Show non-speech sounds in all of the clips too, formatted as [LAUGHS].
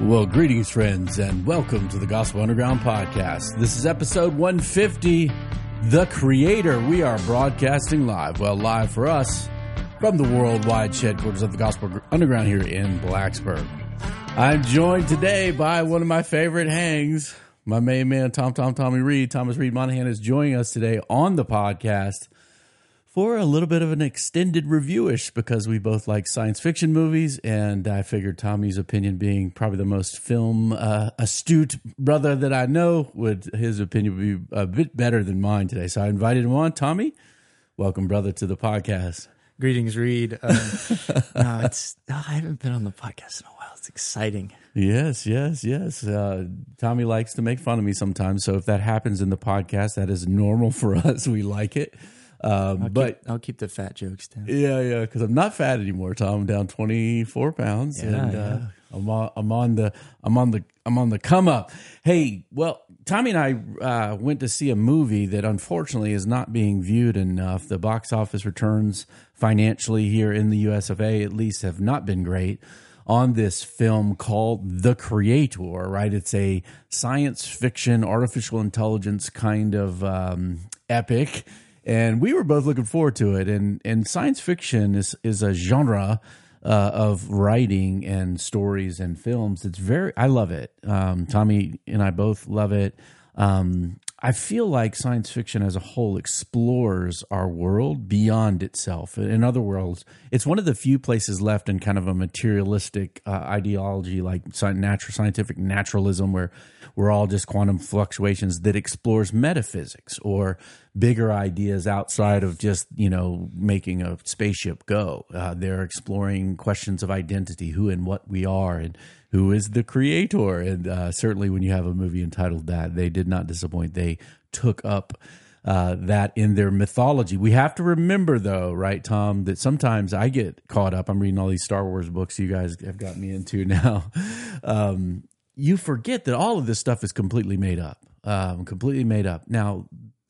Well, greetings, friends, and welcome to the Gospel Underground podcast. This is episode 150 The Creator. We are broadcasting live, well, live for us from the worldwide headquarters of the Gospel Underground here in Blacksburg. I'm joined today by one of my favorite hangs, my main man, Tom Tom Tommy Reed. Thomas Reed Monahan is joining us today on the podcast for a little bit of an extended reviewish because we both like science fiction movies, and I figured Tommy's opinion, being probably the most film uh, astute brother that I know, would his opinion would be a bit better than mine today. So I invited him on. Tommy, welcome, brother, to the podcast. Greetings, Reed. Um, [LAUGHS] no, it's no, I haven't been on the podcast in a while. It's exciting. Yes, yes, yes. Uh, Tommy likes to make fun of me sometimes, so if that happens in the podcast, that is normal for [LAUGHS] us. We like it. Um, I'll but keep, I'll keep the fat jokes down. Yeah, yeah, because I'm not fat anymore, Tom. I'm down 24 pounds, Yeah, and uh. I'm on, I'm on the I'm on the I'm on the come up. Hey, well, Tommy and I uh, went to see a movie that unfortunately is not being viewed enough. The box office returns financially here in the U.S. of A. at least have not been great on this film called The Creator. Right, it's a science fiction, artificial intelligence kind of um, epic and we were both looking forward to it. And and science fiction is is a genre uh, of writing and stories and films. It's very I love it. Um, Tommy and I both love it. Um, I feel like science fiction as a whole explores our world beyond itself. In other words, it's one of the few places left in kind of a materialistic uh, ideology like natural scientific naturalism, where we're all just quantum fluctuations that explores metaphysics or bigger ideas outside of just you know making a spaceship go. Uh, they're exploring questions of identity, who and what we are, and who is the creator. And uh, certainly, when you have a movie entitled that, they did not disappoint. They took up uh, that in their mythology. We have to remember, though, right, Tom, that sometimes I get caught up. I'm reading all these Star Wars books you guys have got me into [LAUGHS] now. Um, you forget that all of this stuff is completely made up, um, completely made up. Now,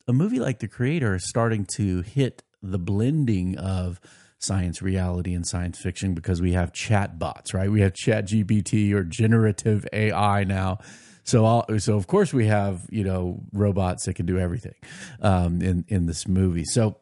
a movie like The Creator is starting to hit the blending of science reality and science fiction because we have chat bots, right? We have chat GPT or generative AI now. So, so of course we have you know robots that can do everything um, in in this movie. So,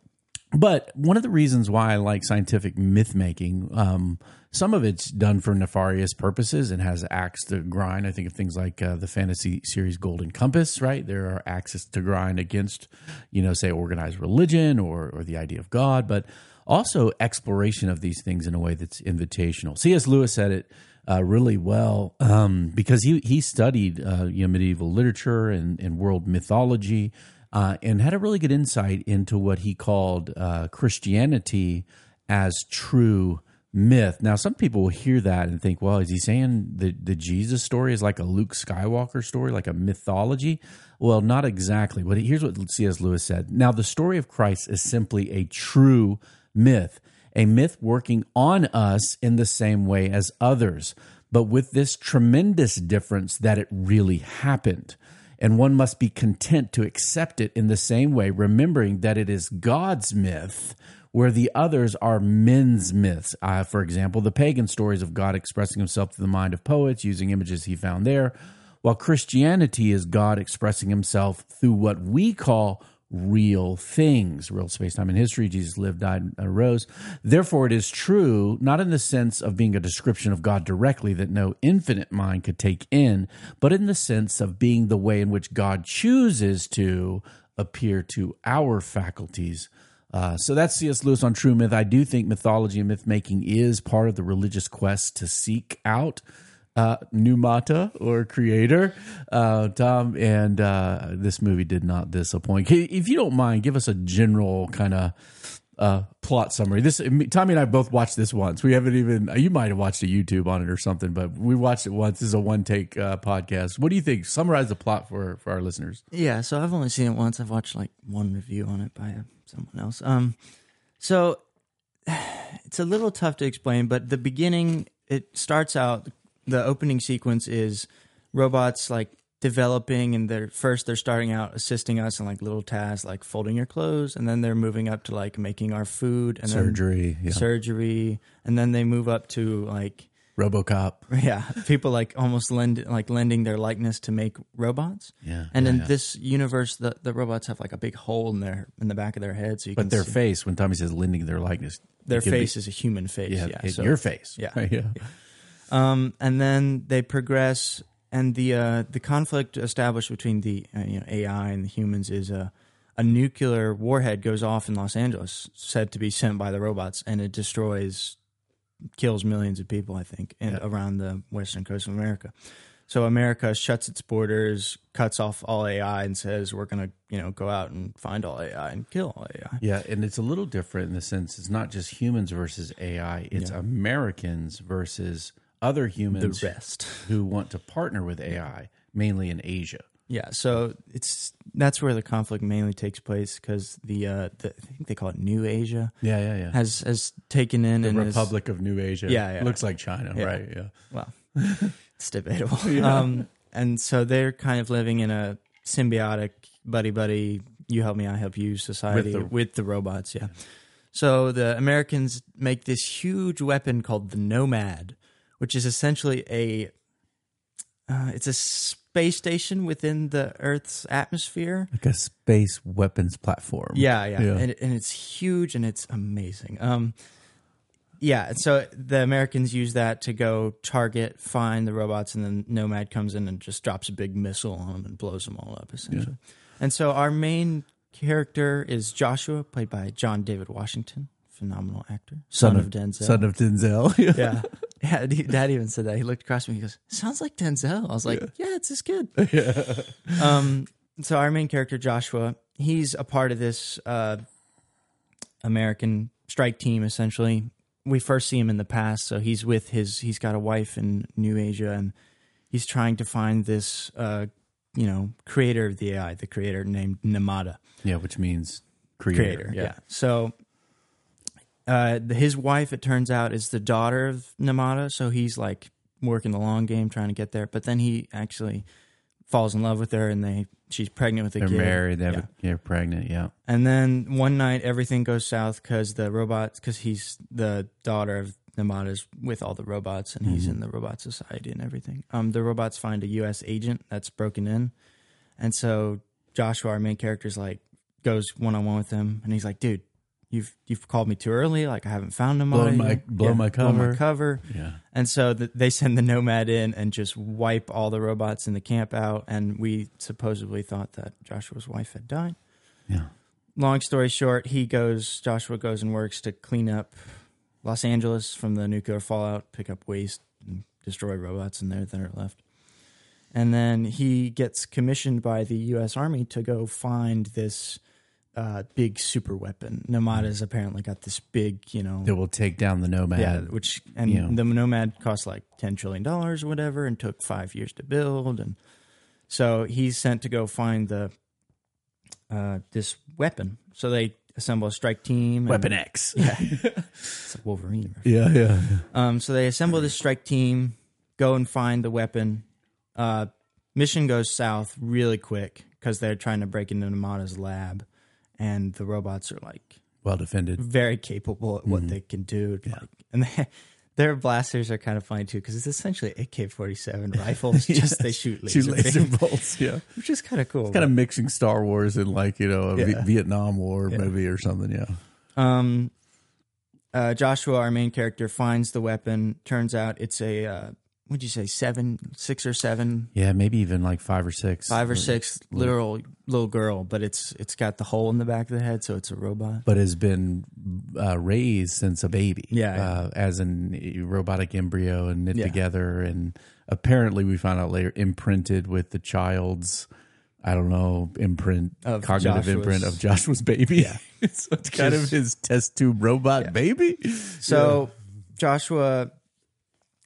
but one of the reasons why I like scientific myth making, um, some of it's done for nefarious purposes and has axe to grind. I think of things like uh, the fantasy series Golden Compass, right? There are axes to grind against, you know, say organized religion or or the idea of God, but also exploration of these things in a way that's invitational. C.S. Lewis said it uh, really well um, because he he studied uh, you know medieval literature and, and world mythology uh, and had a really good insight into what he called uh, Christianity as true myth. Now, some people will hear that and think, well, is he saying the, the Jesus story is like a Luke Skywalker story, like a mythology? Well, not exactly. But here's what C.S. Lewis said. Now, the story of Christ is simply a true myth, a myth working on us in the same way as others, but with this tremendous difference that it really happened and one must be content to accept it in the same way, remembering that it is God's myth, where the others are men's myths. Uh, for example, the pagan stories of God expressing himself to the mind of poets using images he found there, while Christianity is God expressing himself through what we call real things, real space, time, and history. Jesus lived, died, and arose. Therefore, it is true, not in the sense of being a description of God directly that no infinite mind could take in, but in the sense of being the way in which God chooses to appear to our faculties. Uh, so that's C.S. Lewis on true myth. I do think mythology and myth making is part of the religious quest to seek out uh, Nirmata or creator, uh, Tom, and uh, this movie did not disappoint. If you don't mind, give us a general kind of uh, plot summary. This Tommy and I both watched this once. We haven't even. You might have watched a YouTube on it or something, but we watched it once. This is a one take uh, podcast. What do you think? Summarize the plot for for our listeners. Yeah, so I've only seen it once. I've watched like one review on it by uh, someone else. Um, so [SIGHS] it's a little tough to explain, but the beginning it starts out. The opening sequence is robots like developing and they're first they're starting out assisting us in like little tasks like folding your clothes and then they're moving up to like making our food and Surgery, yeah. surgery and then they move up to like RoboCop. [LAUGHS] Yeah, people like almost lend like lending their likeness to make robots. Yeah, And yeah, in yeah. this universe, the, the robots have like a big hole in their in the back of their head, so you but can their see face when Tommy says lending their likeness, their can be- face is a human face. yeah, Yeah, so- your face. Yeah. [LAUGHS] yeah. Um, and then they progress, and the uh, the conflict established between the uh, you know AI and the humans is a a nuclear warhead goes off in Los Angeles, said to be sent by the robots, and it destroys, kills millions of people. I think, in, Yeah. around the western coast of America. So America shuts its borders, cuts off all AI, and says we're going to you know go out and find all AI and kill all AI. Yeah, and it's a little different in the sense it's not just humans versus AI; it's Yeah. Americans versus other humans The rest. who want to partner with AI, mainly in Asia. Yeah, so it's that's where the conflict mainly takes place because the, uh, the I think they call it New Asia Yeah, yeah, yeah. has has taken in the and is- Republic of New Asia. Yeah, yeah. looks like China, Yeah. right? Yeah, well, it's debatable. [LAUGHS] Yeah. Um, and so they're kind of living in a symbiotic buddy buddy, you help me, I help you society With with the- the, robots. Yeah. So the Americans make this huge weapon called the Nomad, which is essentially a uh, it's a space station within the Earth's atmosphere. like a space weapons platform. Yeah, yeah, Yeah. And, and it's huge and it's amazing. Um, yeah, so the Americans use that to go target, find the robots, and then Nomad comes in and just drops a big missile on them and blows them all up, essentially. And so our main character is Joshua, played by John David Washington, phenomenal actor, son, of, Denzel. Son of Denzel. [LAUGHS] yeah, yeah. Dad even said that. He looked across me. He goes, "Sounds like Denzel." I was like, "Yeah, it's this kid." [LAUGHS] yeah. um, so our main character Joshua, he's a part of this uh, American strike team. Essentially, we first see him in the past. So he's with his. He's got a wife in New Asia, and he's trying to find this. Uh, you know, creator of the AI, the creator named Nirmata Yeah, which means creator. creator. Yeah. So uh, the- his wife, it turns out, is the daughter of Nirmata. So he's like working the long game, trying to get there. But then he actually falls in love with her, and they she's pregnant with a kid. They're kid. married. They have Yeah. a, they're pregnant. Yeah. And then one night, everything goes south because the robots, because he's the daughter of Nirmata's with all the robots, and he's Mhm. in the robot society and everything. Um, the robots find a U.S. agent that's broken in, and so Joshua, our main character, is like goes one on one with him, and he's like, "Dude, you've you've called me too early. Like I haven't found Nirmata. Blown my- yet. blown my cover." cover." Yeah. And so th they send the Nomad in and just wipe all the robots in the camp out, and we supposedly thought that Joshua's wife had died Yeah. long story short, he goes. Joshua goes and works to clean up Los Angeles from the nuclear fallout, pick up waste, and destroy robots in there that are left. And then he gets commissioned by the U.S. Army to go find this uh, big super weapon. Nirmata's apparently got this big, you know, That will take down the nomad. yeah, which and you know. the Nomad cost like ten trillion dollars or whatever, and took five years to build, and so he's sent to go find the uh, this weapon. So they assemble a strike team. and- Weapon X. yeah, [LAUGHS] it's a Wolverine. reference. Yeah, yeah. Um, so they assemble this strike team, go and find the weapon. Uh, mission goes south really quick because they're trying to break into Nirmata's lab, and the robots are like Well defended. very capable at what they can do. Like, and they, [LAUGHS] their blasters are kind of funny too because it's essentially AK forty seven [LAUGHS] rifles. Just they shoot laser, [LAUGHS] Shoot laser bolts. Yeah. which is kind of cool. It's Kind of mixing Star Wars and like, you know, a V- Yeah. Vietnam War Yeah. movie or something. Yeah. Um, uh, Joshua, our main character, finds the weapon. Turns out it's a uh, what'd you say, seven, six or seven, Yeah, maybe even like five or six. five or six literal little girl, but it's it's got the hole in the back of the head, so it's a robot. But has been uh, raised since a baby. Yeah, yeah. Uh, as a robotic embryo and knit Yeah. together. And apparently, we found out later, imprinted with the child's, I don't know, imprint, Of cognitive Joshua's- imprint of Joshua's baby. Yeah. [LAUGHS] so it's kind of his test tube robot Yeah. baby. So Joshua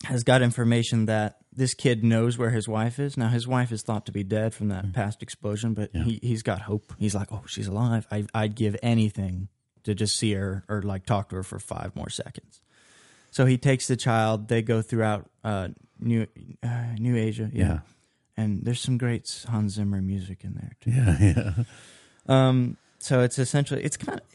has got information that this kid knows where his wife is. Now his wife is thought to be dead from that past explosion, but he, he's got hope. He's like, oh, she's alive. I, I'd give anything to just see her or like talk to her for five more seconds. So he takes the child. They go throughout uh, New uh, New Asia, yeah. Yeah. And there's some great Hans Zimmer music in there too. Yeah. [LAUGHS] Yeah. Um, so it's essentially it's kind of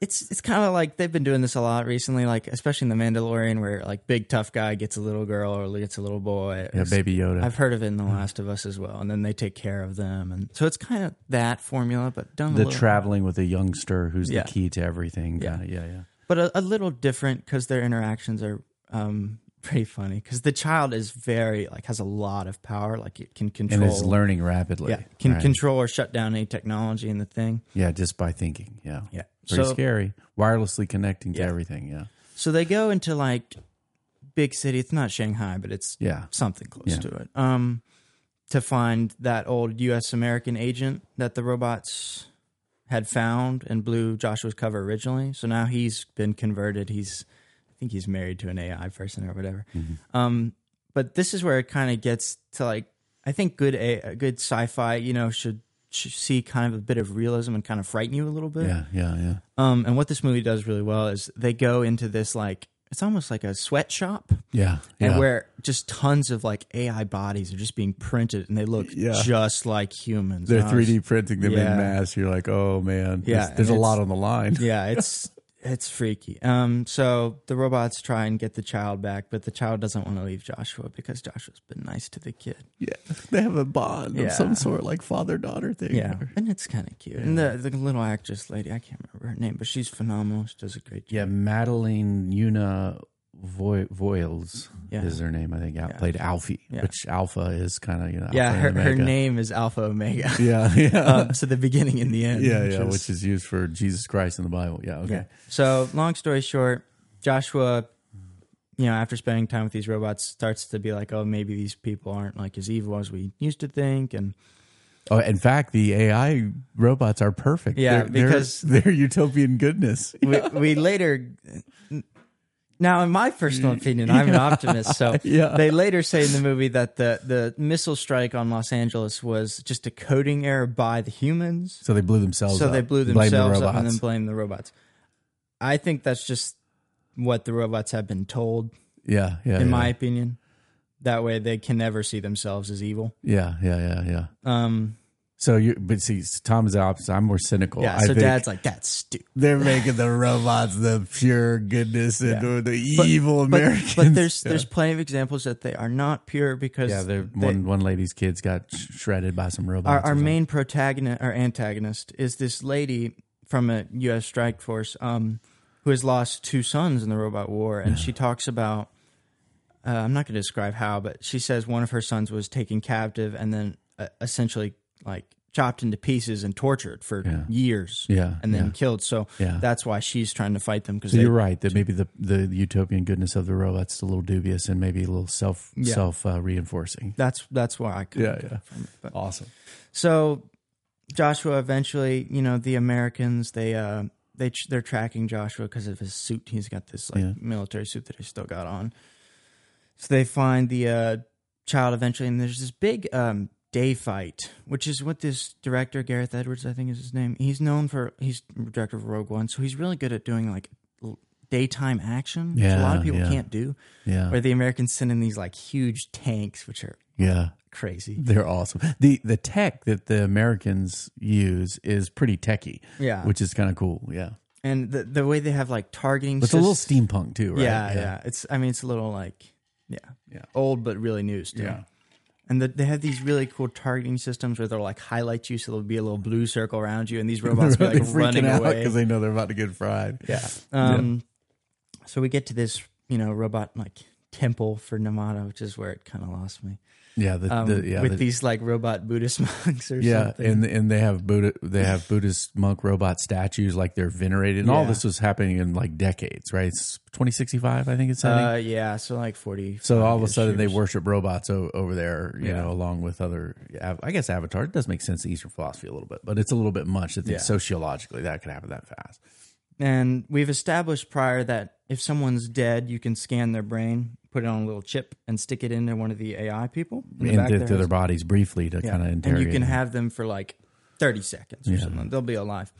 it's it's kind of like they've been doing this a lot recently, like especially in the Mandalorian, where like big tough guy gets a little girl or gets a little boy. Yeah, Baby Yoda. I've heard of it in The Last of Us as well, and then they take care of them, and so it's kind of that formula, but done the traveling with a youngster who's Yeah. the key to everything. Yeah. Kinda, yeah, yeah. but a, a little different because their interactions are um, pretty funny. Because the child is very like has a lot of power, like it can And control, is learning rapidly. yeah, can right? control or shut down any technology in the thing. Yeah, just by thinking. Yeah. Yeah, Pretty so scary. Wirelessly connecting to Yeah. everything. Yeah. so they go into like big city. It's not Shanghai, but it's Yeah. something close Yeah. to it. Um, to find that old U.S. American agent that the robots had found and blew Joshua's cover originally. So now he's been converted. He's, I think he's married to an AI person or whatever. Mm-hmm. Um, but this is where it kind of gets to like, I think good a, good sci-fi, you know, should see kind of a bit of realism and kind of frighten you a little bit. Yeah. Yeah. Yeah. Um, and what this movie does really well is they go into this like it's almost like a sweatshop Yeah. and where just tons of like AI bodies are just being printed and they look Yeah. just like humans. They're And I was- 3D printing them Yeah. in mass. You're like, oh man, Yeah, there's, there's a lot on the line. Yeah, [LAUGHS] it's it's freaky. Um, so the robots try and get the child back, but the child doesn't want to leave Joshua because Joshua's been nice to the kid. Yeah, they have a bond Yeah. of some sort, like father daughter thing. Yeah, and it's kind of cute. And the the little actress lady, I can't remember her name, but she's phenomenal. She does a great job. yeah. Madeleine Yuna Voyles Yeah. is her name. I think Yeah. played Alfie, Yeah. which Alpha is kind of you know. Yeah, her, her name is Alpha Omega. [LAUGHS] Yeah, [LAUGHS] yeah, um, so the beginning and the end. yeah, which yeah. is- Which is used for Jesus Christ in the Bible. Yeah. Okay. So, long story short, Joshua, you know, after spending time with these robots, starts to be like, oh, maybe these people aren't like as evil as we used to think. And Oh, in fact, the AI robots are perfect. Yeah, They're- they're- because- [LAUGHS] they're, utopian goodness. we, we later. Now, in my personal opinion, [LAUGHS] I'm an optimist. So [LAUGHS] Yeah. they later say in the movie that the, the missile strike on Los Angeles was just a coding error by the humans. So they blew themselves. So up. they blew Blame the themselves up and then blamed the robots. I think that's just what the robots have been told, Yeah, yeah. in yeah. my opinion. That way, they can never see themselves as evil. yeah, yeah, yeah, yeah. Um, So you, but see, Tom is the opposite. I'm more cynical. yeah, so dad's like, that's stupid. they're making the robots the pure goodness and Yeah. the, But- evil But, Americans. but there's [LAUGHS] yeah. there's plenty of examples that they are not pure because yeah, they're, one one lady's kids got shredded by some robots. our, our main protagonist or antagonist is this lady from a U.S. strike force um, who has lost two sons in the robot war, and she talks about. Uh, I'm not going to describe how, but she says one of her sons was taken captive and then uh, essentially like chopped into pieces and tortured for Yeah. years, Yeah, and then yeah. killed. So Yeah. that's why she's trying to fight them because So you're right that maybe the, the utopian goodness of the robots is a little dubious and maybe a little self Yeah. self uh, reinforcing. that's that's why I kind Yeah, yeah. from it. But Awesome. So Joshua eventually, you know, the Americans they uh they they're tracking Joshua because of his suit. He's got this like Yeah. military suit that he still got on. So they find the uh child eventually, and there's this big um day fight, which is what this director Gareth Edwards, I think is his name. He's known for he's director of Rogue One, so he's really good at doing like daytime action, which a lot of people yeah. can't do. Yeah, Where the Americans send in these like huge tanks, which are yeah. crazy. They're awesome. the The tech that the Americans use is pretty techy, Yeah, which is kind of cool. Yeah, and the the way they have like targeting, but it's a little steampunk too, right? Yeah, yeah, It's I mean it's a little like yeah, Yeah. old but really new still. Yeah. And the, they have these really cool targeting systems where they'll like highlight you, so there'll be a little blue circle around you, and these [LAUGHS] robots be like running away. because they know they're about to get fried. yeah. Um. So we get to this, you know, robot like temple for Nirmata, which is where it kind of lost me. Yeah, the, Um, the, yeah, with the- these like robot Buddhist [LAUGHS] monks or yeah, something. and and they have Buddha, they have Buddhist monk robot statues like they're venerated, and all this was happening in like decades, right? It's twenty sixty five, I think it's. setting. uh, yeah, so like forty. so all of a sudden they worship robots o- over there, you Yeah. know, along with other. I guess Avatar it does make sense to Eastern philosophy a little bit, but it's a little bit much. I think Yeah. sociologically that could happen that fast. And we've established prior that if someone's dead, you can scan their brain, put it on a little chip, and stick it into one of the AI people in the back Into their, bodies briefly to Yeah. kind of And you can them. have them for like 30 seconds or Yeah. something. They'll be alive.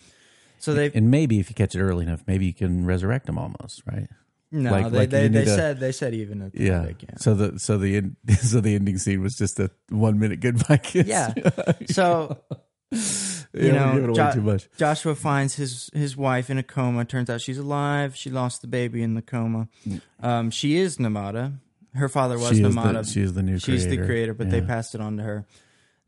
So they and maybe if you catch it early enough, maybe you can resurrect them almost, right? no, like- they like they, they a- said they said even if Yeah. they can. So the so the end, [LAUGHS] so the ending scene was just a one minute goodbye kiss. Yeah. [LAUGHS] So you Yeah, know, Jo- too much. Joshua finds his his wife in a coma. Turns out she's alive. She lost the baby in the coma. Um, she is Nirmata. Her father was Mm. She is the- Nirmata. she is the new She's the creator. creator, but they passed it on to her.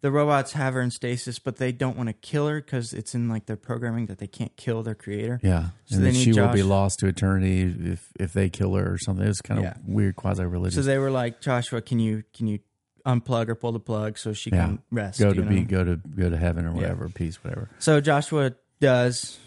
The robots have her in stasis, but they don't want to kill her because it's in like their programming that they can't kill their creator. Yeah, So and they then need she will be lost to eternity if if they kill her or something. It's kind of Yeah. weird, quasi religious. So they were like, Joshua, can you can you unplug or pull the plug so she Yeah. can rest? go you to know? be go to go to heaven or whatever, peace, whatever. So Joshua does,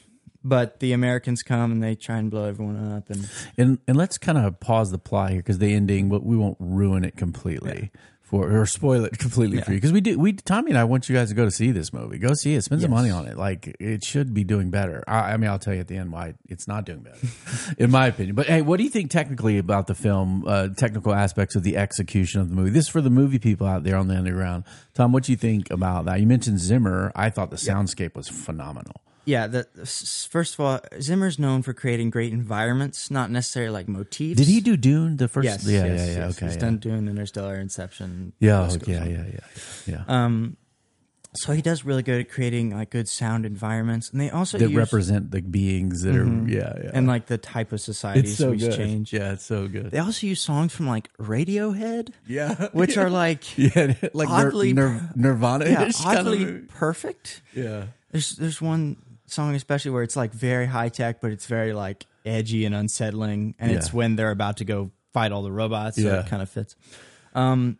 but the Americans come and they try and blow everyone up. And And and let's kind of pause the plot here because the ending, but we won't ruin it completely. For, or spoil it completely for you. Because we do we Tommy and I want you guys to go to see this movie. Go see it. Spend some money on it. Like it should be doing better. I, I mean I'll tell you at the end why it's not doing better [LAUGHS] in my opinion. But hey what do you think technically about the film uh, technical aspects of the execution of the movie? This is for the movie people out there on the underground. Tom what do you think about that? You mentioned Zimmer. I thought the soundscape was phenomenal yeah, the, first of all, Zimmer's known for creating great environments, not necessarily like motifs. did he do Dune the first Yes. yeah yes, yeah yeah yes. okay He's yeah. done Dune, Interstellar, Inception. yeah okay, yeah, yeah yeah yeah Um, so he does really good at creating like good sound environments, and they also that use, represent the beings that are yeah yeah and like the type of societies it's so we've good changed. yeah it's so good They also use songs from like Radiohead, yeah [LAUGHS] which are like [LAUGHS] yeah like oddly- Nir- Nirvana yeah, kind oddly of perfect. yeah There's there's one song especially where it's like very high tech, but it's very like edgy and unsettling, and it's when they're about to go fight all the robots, so Yeah. it kind of fits. Um,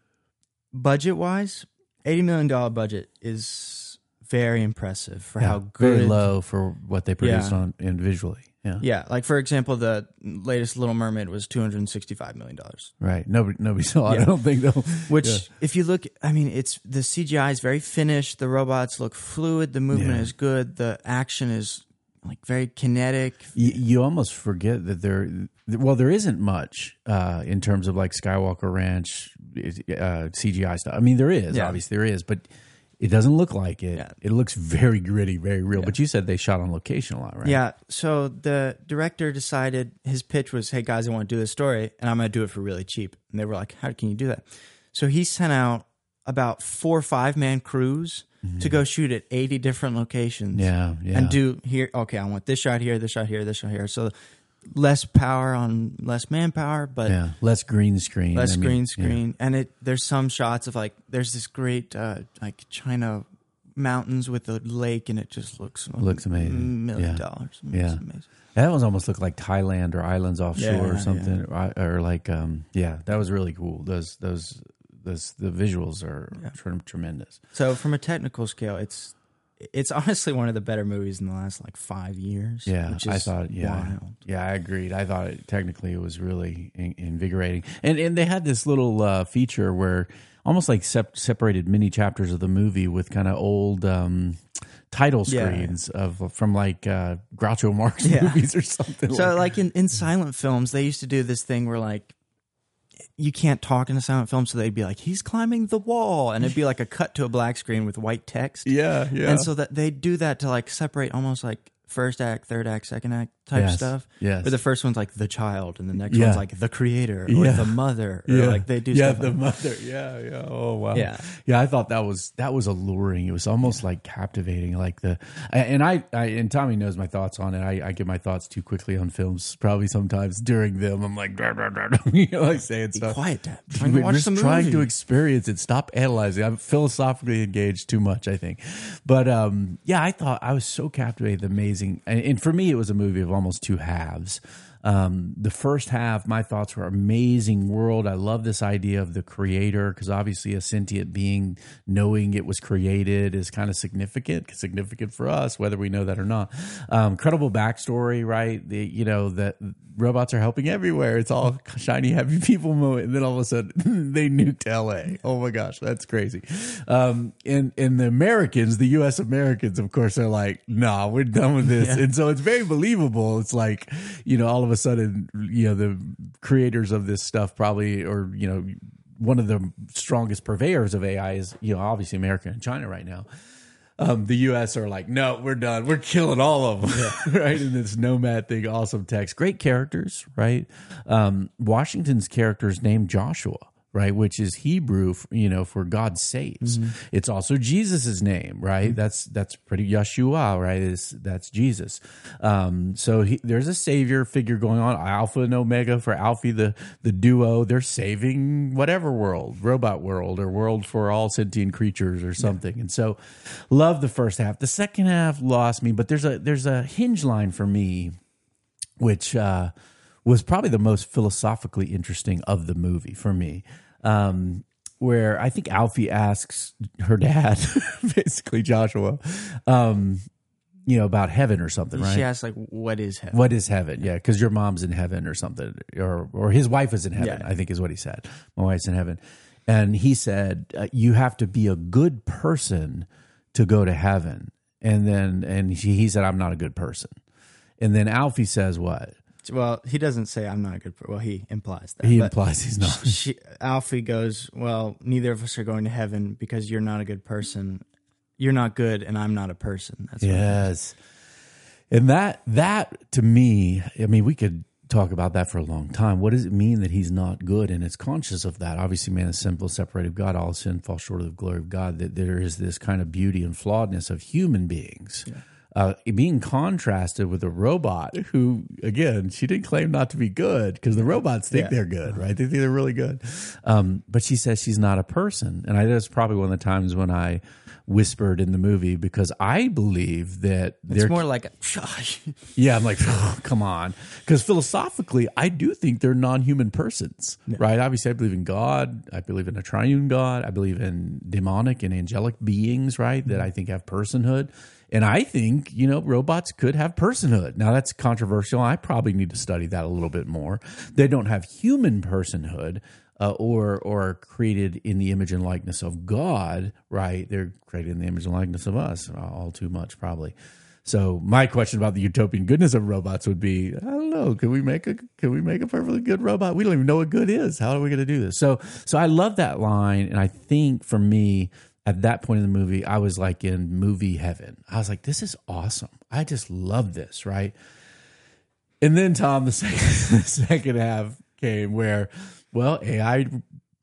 budget wise, eighty million dollar budget is very impressive for how good. very low for what they produced Yeah. on and visually yeah Yeah, like for example, the latest Little Mermaid was two hundred and sixty five million dollars. right nobody nobody saw it Yeah. I don't think though [LAUGHS] Which, Yeah. if you look, I mean, it's the CGI is very finished. The robots look fluid. The movement Yeah. is good. The action is like very kinetic. you, you almost forget that there well there isn't much uh in terms of like skywalker ranch uh cgi stuff i mean there is Yeah. obviously there is but it doesn't look like it Yeah. it looks very gritty very real but you said they shot on location a lot right Yeah. So the director decided his pitch was, "Hey guys, I want to do this story, and I'm going to do it for really cheap." And they were like, "How can you do that?" So he sent out about four or five man crews to go shoot at 80 different locations. Mm-hmm. yeah yeah And do here. Okay, I want this shot here, this shot here, this shot here. So less power on less manpower, but yeah less green screen less I mean, green yeah. screen and it there's some shots of like there's this great uh like china mountains with a lake and it just looks Looks amazing. million Yeah. dollars It's Yeah. amazing. That was almost looked like Thailand or islands offshore or Yeah, something, or, or like um, yeah, that was really cool. Those those those the visuals are tre- tremendous. so from a technical scale it's it's honestly one of the better movies in the last like five years Yeah, which I thought yeah, wild. yeah, I agreed. I thought it, technically it was really in, invigorating, and and they had this little uh, feature where almost like sep- separated mini chapters of the movie with kind of old. Um, title Yeah. screens of from like uh, Groucho Marx Yeah. [LAUGHS] movies or something. so like, like in, in silent films they used to do this thing where like you can't talk in a silent film so they'd be like he's climbing the wall and it'd be like a cut to a black screen with white text. Yeah, yeah, and so that they do that to like separate almost like first act, third act, second act type Yes, stuff. yes. Where the first one's like the child, and the next Yeah. one's like the creator or Yeah. the mother. Or yeah, like they do yeah, stuff. the like- mother, yeah, yeah. Oh wow, Yeah. yeah. I thought that was that was alluring. It was almost like captivating. Like the and I, I and Tommy knows my thoughts on it. I, I give my thoughts too quickly on films. Probably sometimes during them, I'm like, [LAUGHS] you know, like saying stuff. quiet, Dad. Trying to watch just the movie. trying to experience it. Stop analyzing. I'm philosophically engaged too much, I think. But um, yeah, I thought I was so captivated. Amazing, and, and for me, it was a movie of almost two halves. Um, the first half, my thoughts were amazing world. I love this idea of the creator because obviously a sentient being knowing it was created is kind of significant, significant for us, whether we know that or not. Um, credible backstory, right? The, you know, that robots are helping everywhere. It's all shiny, happy people moment. And then all of a sudden [LAUGHS] they nuked LA. Oh my gosh, that's crazy. Um, and, and the Americans, the US Americans, of course, are like, nah, we're done with this. And so it's very believable. It's like, you know, all of a sudden, you know, the creators of this stuff probably, or, you know, one of the strongest purveyors of AI is, you know, obviously America and China right now um, the U.S. are like, no, we're done. We're killing all of them, [LAUGHS] right? In this nomad thing, awesome text, great characters, right? Um, Washington's character is named Joshua, right? Which is Hebrew, you know, for God saves. Mm-hmm. It's also Jesus's name, right? That's that's pretty Yeshua, right? Is that's Jesus. Um, so he, there's a savior figure going on, Alpha and Omega for Alfie, the the duo. They're saving whatever world, robot world, or world for all sentient creatures, or something. And so, love the first half. The second half lost me, but there's a there's a hinge line for me which uh, was probably the most philosophically interesting of the movie for me. Um, where I think Alfie asks her dad, [LAUGHS] basically Joshua, um, you know, about heaven or something, right? She asks like, "What is heaven?" What is heaven? Yeah, because your mom's in heaven or something, or or his wife is in heaven. Yeah. I think is what he said. My wife's in heaven, and he said uh, you have to be a good person to go to heaven. And then and she, he said I'm not a good person. And then Alfie says what? Well, he doesn't say I'm not a good. Per-. Well, he implies that. He but implies he's not. [LAUGHS] She, Alfie goes, "Well, neither of us are going to heaven because you're not a good person. You're not good, and I'm not a person." That's what Yes. And that that to me, I mean, we could talk about that for a long time. What does it mean that he's not good and it's conscious of that? Obviously, man is simple, separated of God, all sin falls short of the glory of God. That there is this kind of beauty and flawedness of human beings. Uh, being contrasted with a robot who, again, she didn't claim not to be good because the robots think Yeah. they're good, right? They think they're really good. Um, but she says she's not a person. And I that's probably one of the times when I whispered in the movie because I believe that It's more like, a, [LAUGHS] yeah, I'm like, [LAUGHS] oh, come on. Because philosophically, I do think they're non human persons, right? Obviously, I believe in God. I believe in a triune God. I believe in demonic and angelic beings, right? That mm-hmm. I think have personhood. And I think, you know, robots could have personhood. Now, that's controversial. I probably need to study that a little bit more. They don't have human personhood. Uh, or or created in the image and likeness of God, right? They're created in the image and likeness of us, all too much probably. So my question about the utopian goodness of robots would be, I don't know, can we make a can we make a perfectly good robot? We don't even know what good is. How are we going to do this? So so I love that line, and I think for me at that point in the movie, I was like in movie heaven. I was like, this is awesome. I just love this, right? And then Tom, the [LAUGHS] second, the second half came where, well, AI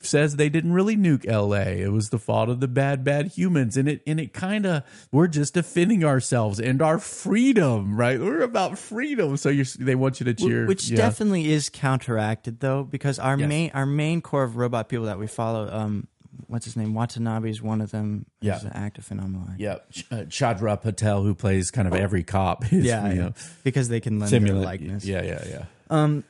says they didn't really nuke LA. It was the fault of the bad, bad humans. And it and it kind of we're just defending ourselves and our freedom, right? We're about freedom. So you they want you to cheer. which yeah. definitely is counteracted though, because our Yes. main our main core of robot people that we follow, um, what's his name, Watanabe is one of them. Yeah. He's an actor phenomenal. yeah, uh, Chadha Patel, who plays kind of every cop, [LAUGHS] is, yeah, know, because they can lend their likeness. Yeah, yeah, yeah. Um,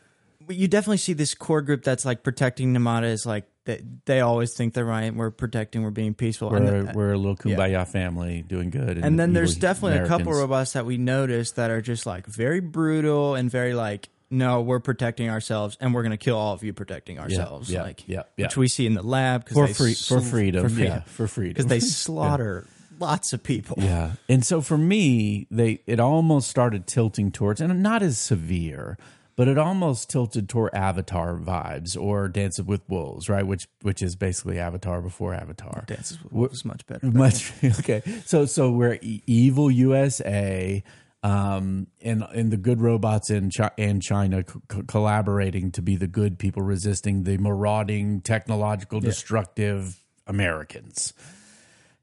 you definitely see this core group that's like protecting Nirmata is like they, they always think they're right. We're protecting. We're being peaceful. We're, the- we're a little kumbaya family doing good. and then there's definitely a couple Americans. robots that we notice that are just like very brutal and very like no we're protecting ourselves and we're going to kill all of you protecting ourselves yeah, like yeah, yeah. which we see in the lab cause for free sl- for freedom, for yeah, for freedom because they [LAUGHS] slaughter lots of people Yeah. And so for me, they it almost started tilting towards and not as severe, but it almost tilted toward Avatar vibes or Dancing with Wolves, right? Which which is basically Avatar before Avatar. Dances with Wolves is much better Much [LAUGHS] okay. So so we're evil USA um and and the good robots in Chi- and China co- co- collaborating to be the good people resisting the marauding technological destructive Americans.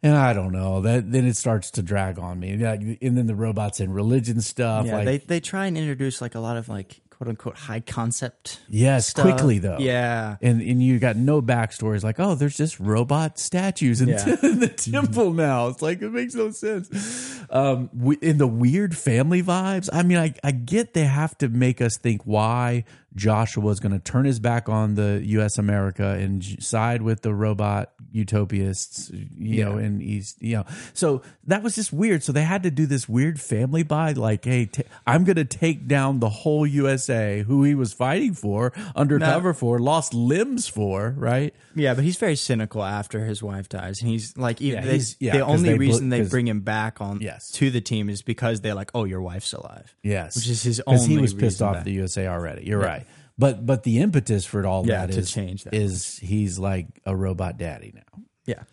And I don't know that then it starts to drag on me. Like, and then the robots and religion stuff. yeah like, they, they try and introduce like a lot of like quote unquote high concept yes, stuff. quickly though. yeah And and you got no backstories like, oh, there's just robot statues in, Yeah. [LAUGHS] in the temple now. It's like it makes no sense. Um, we, in the weird family vibes. I mean, I I get they have to make us think why Joshua is going to turn his back on the U.S. America and side with the robot utopists. You know, and he's you know, so that was just weird. So they had to do this weird family vibe, like, hey, i I'm going to take down the whole USA, who he was fighting for, undercover for, lost limbs for, right? yeah but he's very cynical after his wife dies and he's like even Yeah, they, he's- yeah, the only they bl- reason they 'cause- bring him back on Yes. to the team is because they're like oh your wife's alive Yes, Which is his because he only was pissed off back. at the USA already. You're right, but but the impetus for all Yeah, that to is change that. is he's like a robot daddy now, yeah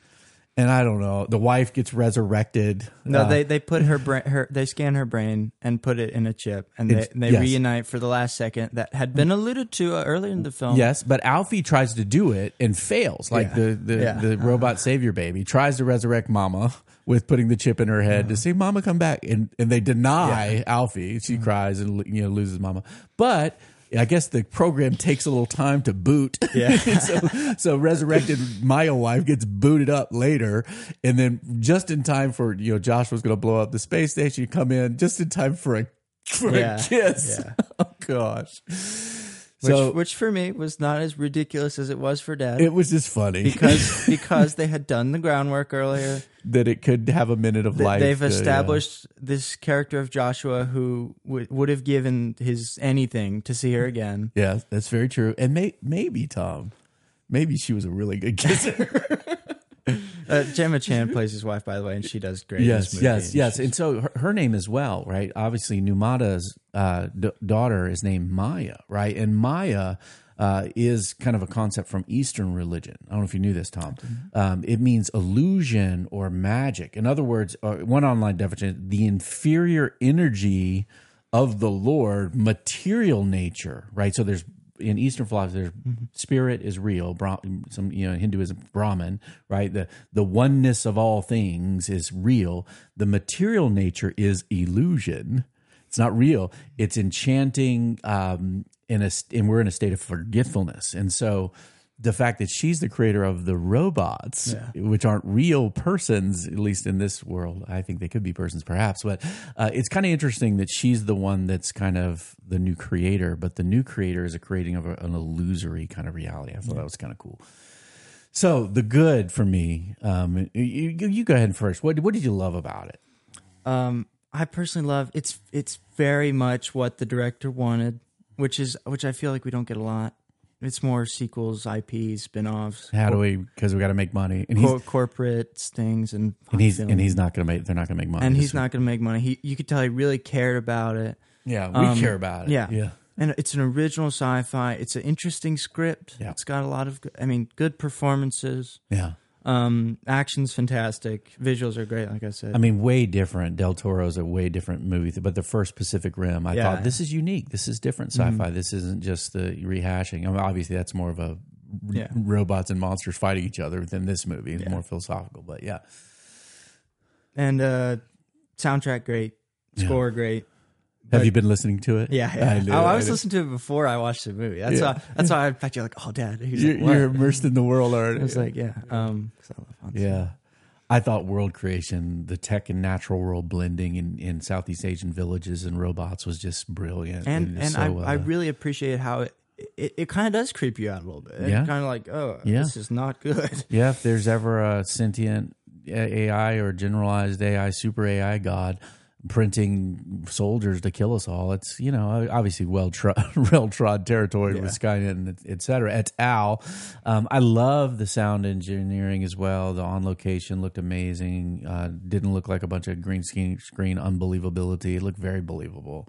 and I don't know. The wife gets resurrected. No, Uh, they they put her brain, her they scan her brain and put it in a chip, and they they yes. reunite for the last second. That had been alluded to uh, earlier in the film. Yes, but Alfie tries to do it and fails. Like Yeah. the the, Yeah. the robot savior baby tries to resurrect Mama with putting the chip in her head to see "Mama, come back," and and they deny Alfie. She cries and you know loses Mama, but. I guess the program takes a little time to boot. Yeah. [LAUGHS] so, so resurrected Maya wife gets booted up later, and then just in time for you know Josh was going to blow up the space station. You come in just in time for a for Yeah. a kiss. Yeah. [LAUGHS] Oh gosh. Which, So which for me was not as ridiculous as it was for Dad it was just funny because [LAUGHS] because they had done the groundwork earlier. that it could have a minute of Th- life. They've uh, established this character of Joshua who w- would have given his anything to see her again. yeah, that's very true. And may, maybe Tom, maybe she was a really good kisser. [LAUGHS] [LAUGHS] Uh, Gemma Chan plays his wife, by the way, and she does great. yes, yes, And yes. And so her, her name as well, right? Obviously, Nirmata's uh, d- daughter is named Maya, right? And Maya. Uh, is kind of a concept from Eastern religion. I don't know if you knew this, Tom. Um, it means illusion or magic. In other words, uh, one online definition: the inferior energy of the Lord, material nature, right? So there's in Eastern philosophy, there's spirit is real. Bra- some you know Hinduism, Brahman, right? The the oneness of all things is real. The material nature is illusion. It's not real. It's enchanting. Um, in a and we're in a state of forgetfulness, and so the fact that she's the creator of the robots, which aren't real persons, at least in this world, I think they could be persons, perhaps. But uh, it's kind of interesting that she's the one that's kind of the new creator, but the new creator is a creating of a, an illusory kind of reality. I thought that was kind of cool. So the good for me, um, you, you you go ahead first. What what did you love about it? Um, I personally love it's it's very much what the director wanted, which is which I feel like we don't get a lot. It's more sequels, IPs, spin-offs, How do we? Because we got to make money, and he's cor- corporate stings, and and he's film. and he's not going to make. They're not going to make money. and he's not going to make money. He you could tell he really cared about it. Yeah, we Um, care about it. yeah. yeah. And it's an original sci-fi. It's an interesting script. Yeah. It's got a lot of, I mean, good performances. Yeah. Um, action's fantastic. Visuals are great, like I said. I mean, way different. Del Toro's a way different movie, but the first Pacific Rim, I Yeah. Mm-hmm. thought this is unique. This is different sci-fi. This isn't just the rehashing. I mean, obviously, that's more of a Yeah. robots and monsters fighting each other than this movie. It's more philosophical, but yeah, and uh, soundtrack great, score great. Have But- you been listening to it? Yeah, yeah. knew oh. I was knew it. listening to it before I watched the movie. That's Yeah. why. That's why. In fact, you're like, "Oh, Dad." You're, like, you're immersed in the world [LAUGHS] already. I was like, "Yeah." Um, I. Yeah. I thought world creation, the tech and natural world blending in, in Southeast Asian villages and robots was just brilliant. and and so I well I really appreciate how it it, it kind of does creep you out a little bit. Yeah. kind of like, oh, Yeah. this is not good. [LAUGHS] Yeah, if there's ever a sentient AI or generalized AI, super AI god printing soldiers to kill us all, it's you know obviously well trod, [LAUGHS] well trod territory with Skynet and et cetera. Et al. Um, I love the sound engineering as well. The on location looked amazing. Uh, didn't look like a bunch of green screen, screen unbelievability. It looked very believable.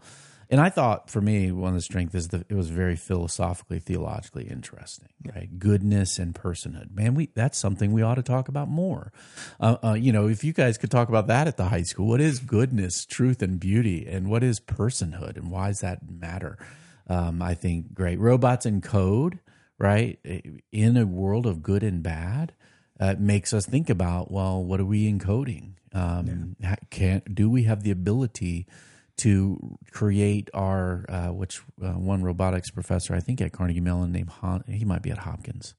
And I thought for me, one of the strengths is that it was very philosophically, theologically interesting, right? Goodness and personhood. Man, we that's something we ought to talk about more. Uh, uh, you know, if you guys could talk about that at the high school, what is goodness, truth, and beauty, and what is personhood, and why does that matter? Um, I think great robots and code, right? In a world of good and bad, uh, it makes us think about well, what are we encoding? Um, ha- Can do we have the ability? To create our uh, which uh, one robotics professor I think at Carnegie Mellon named Han, he might be at Hopkins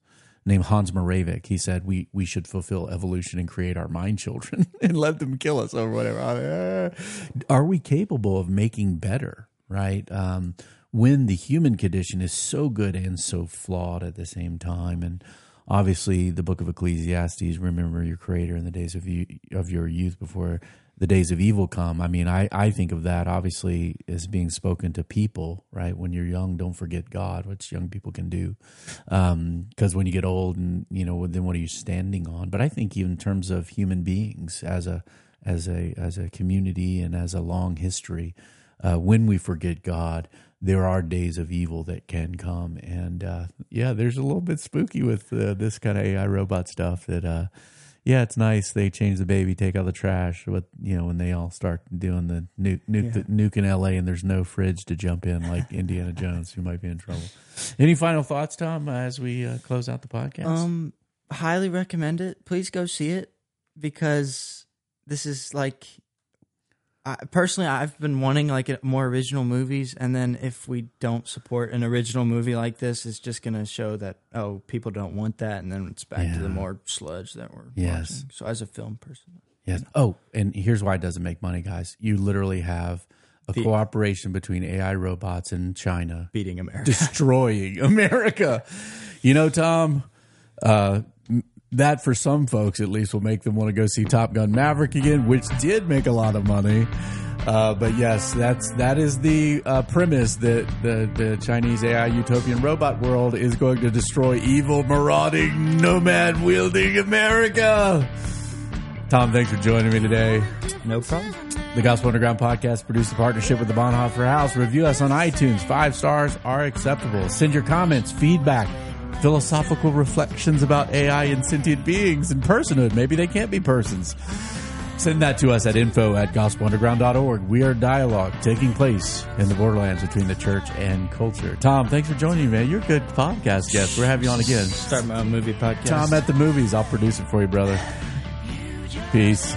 named Hans Moravec. He said we we should fulfill evolution and create our mind children [LAUGHS] and let them kill us or whatever. Uh, are we capable of making better right? Um, when the human condition is so good and so flawed at the same time and obviously the book of ecclesiastes remember your creator in the days of you of your youth before the days of evil come. I mean i i think of that obviously as being spoken to people right? When you're young don't forget god which young people can do. Because when you get old and you know then what are you standing on? But i think even in terms of human beings as a as a as a community and as a long history uh, when we forget god there are days of evil that can come. And uh, yeah there's a little bit spooky with uh, this kind of ai robot stuff that uh, yeah, it's nice. They change the baby, take out the trash. But you know, when they all start doing the nuke, nuke, the, nuke in L.A. and there's no fridge to jump in, like Indiana Jones, who might be in trouble. Any final thoughts, Tom, as we uh, close out the podcast? Um, highly recommend it. Please go see it because this is like I, personally I've been wanting like more original movies and then if we don't support an original movie like this it's just going to show that oh people don't want that and then it's back Yeah. to the more sludge that we're Yes. watching. So as a film person Yes. Oh, and here's why it doesn't make money, guys. You literally have a cooperation between AI robots and China beating America. destroying America. You know, Tom, uh, that for some folks at least will make them want to go see Top Gun Maverick again, which did make a lot of money. Uh, but yes, that's that is the uh, premise that the, the Chinese AI utopian robot world is going to destroy evil, marauding, nomad wielding America. Tom, thanks for joining me today. no problem. The Gospel Underground podcast produced in partnership with the Bonhoeffer House. Review us on iTunes. Five stars are acceptable. Send your comments, feedback, philosophical reflections about AI and sentient beings and personhood. Maybe they can't be persons. Send that to us at info at gospelunderground.org. We are dialogue taking place in the borderlands between the church and culture. Tom, thanks for joining me, man. You're a good podcast guest. We'll have you on again. Start my own movie podcast. Tom at the movies. I'll produce it for you, brother. Peace.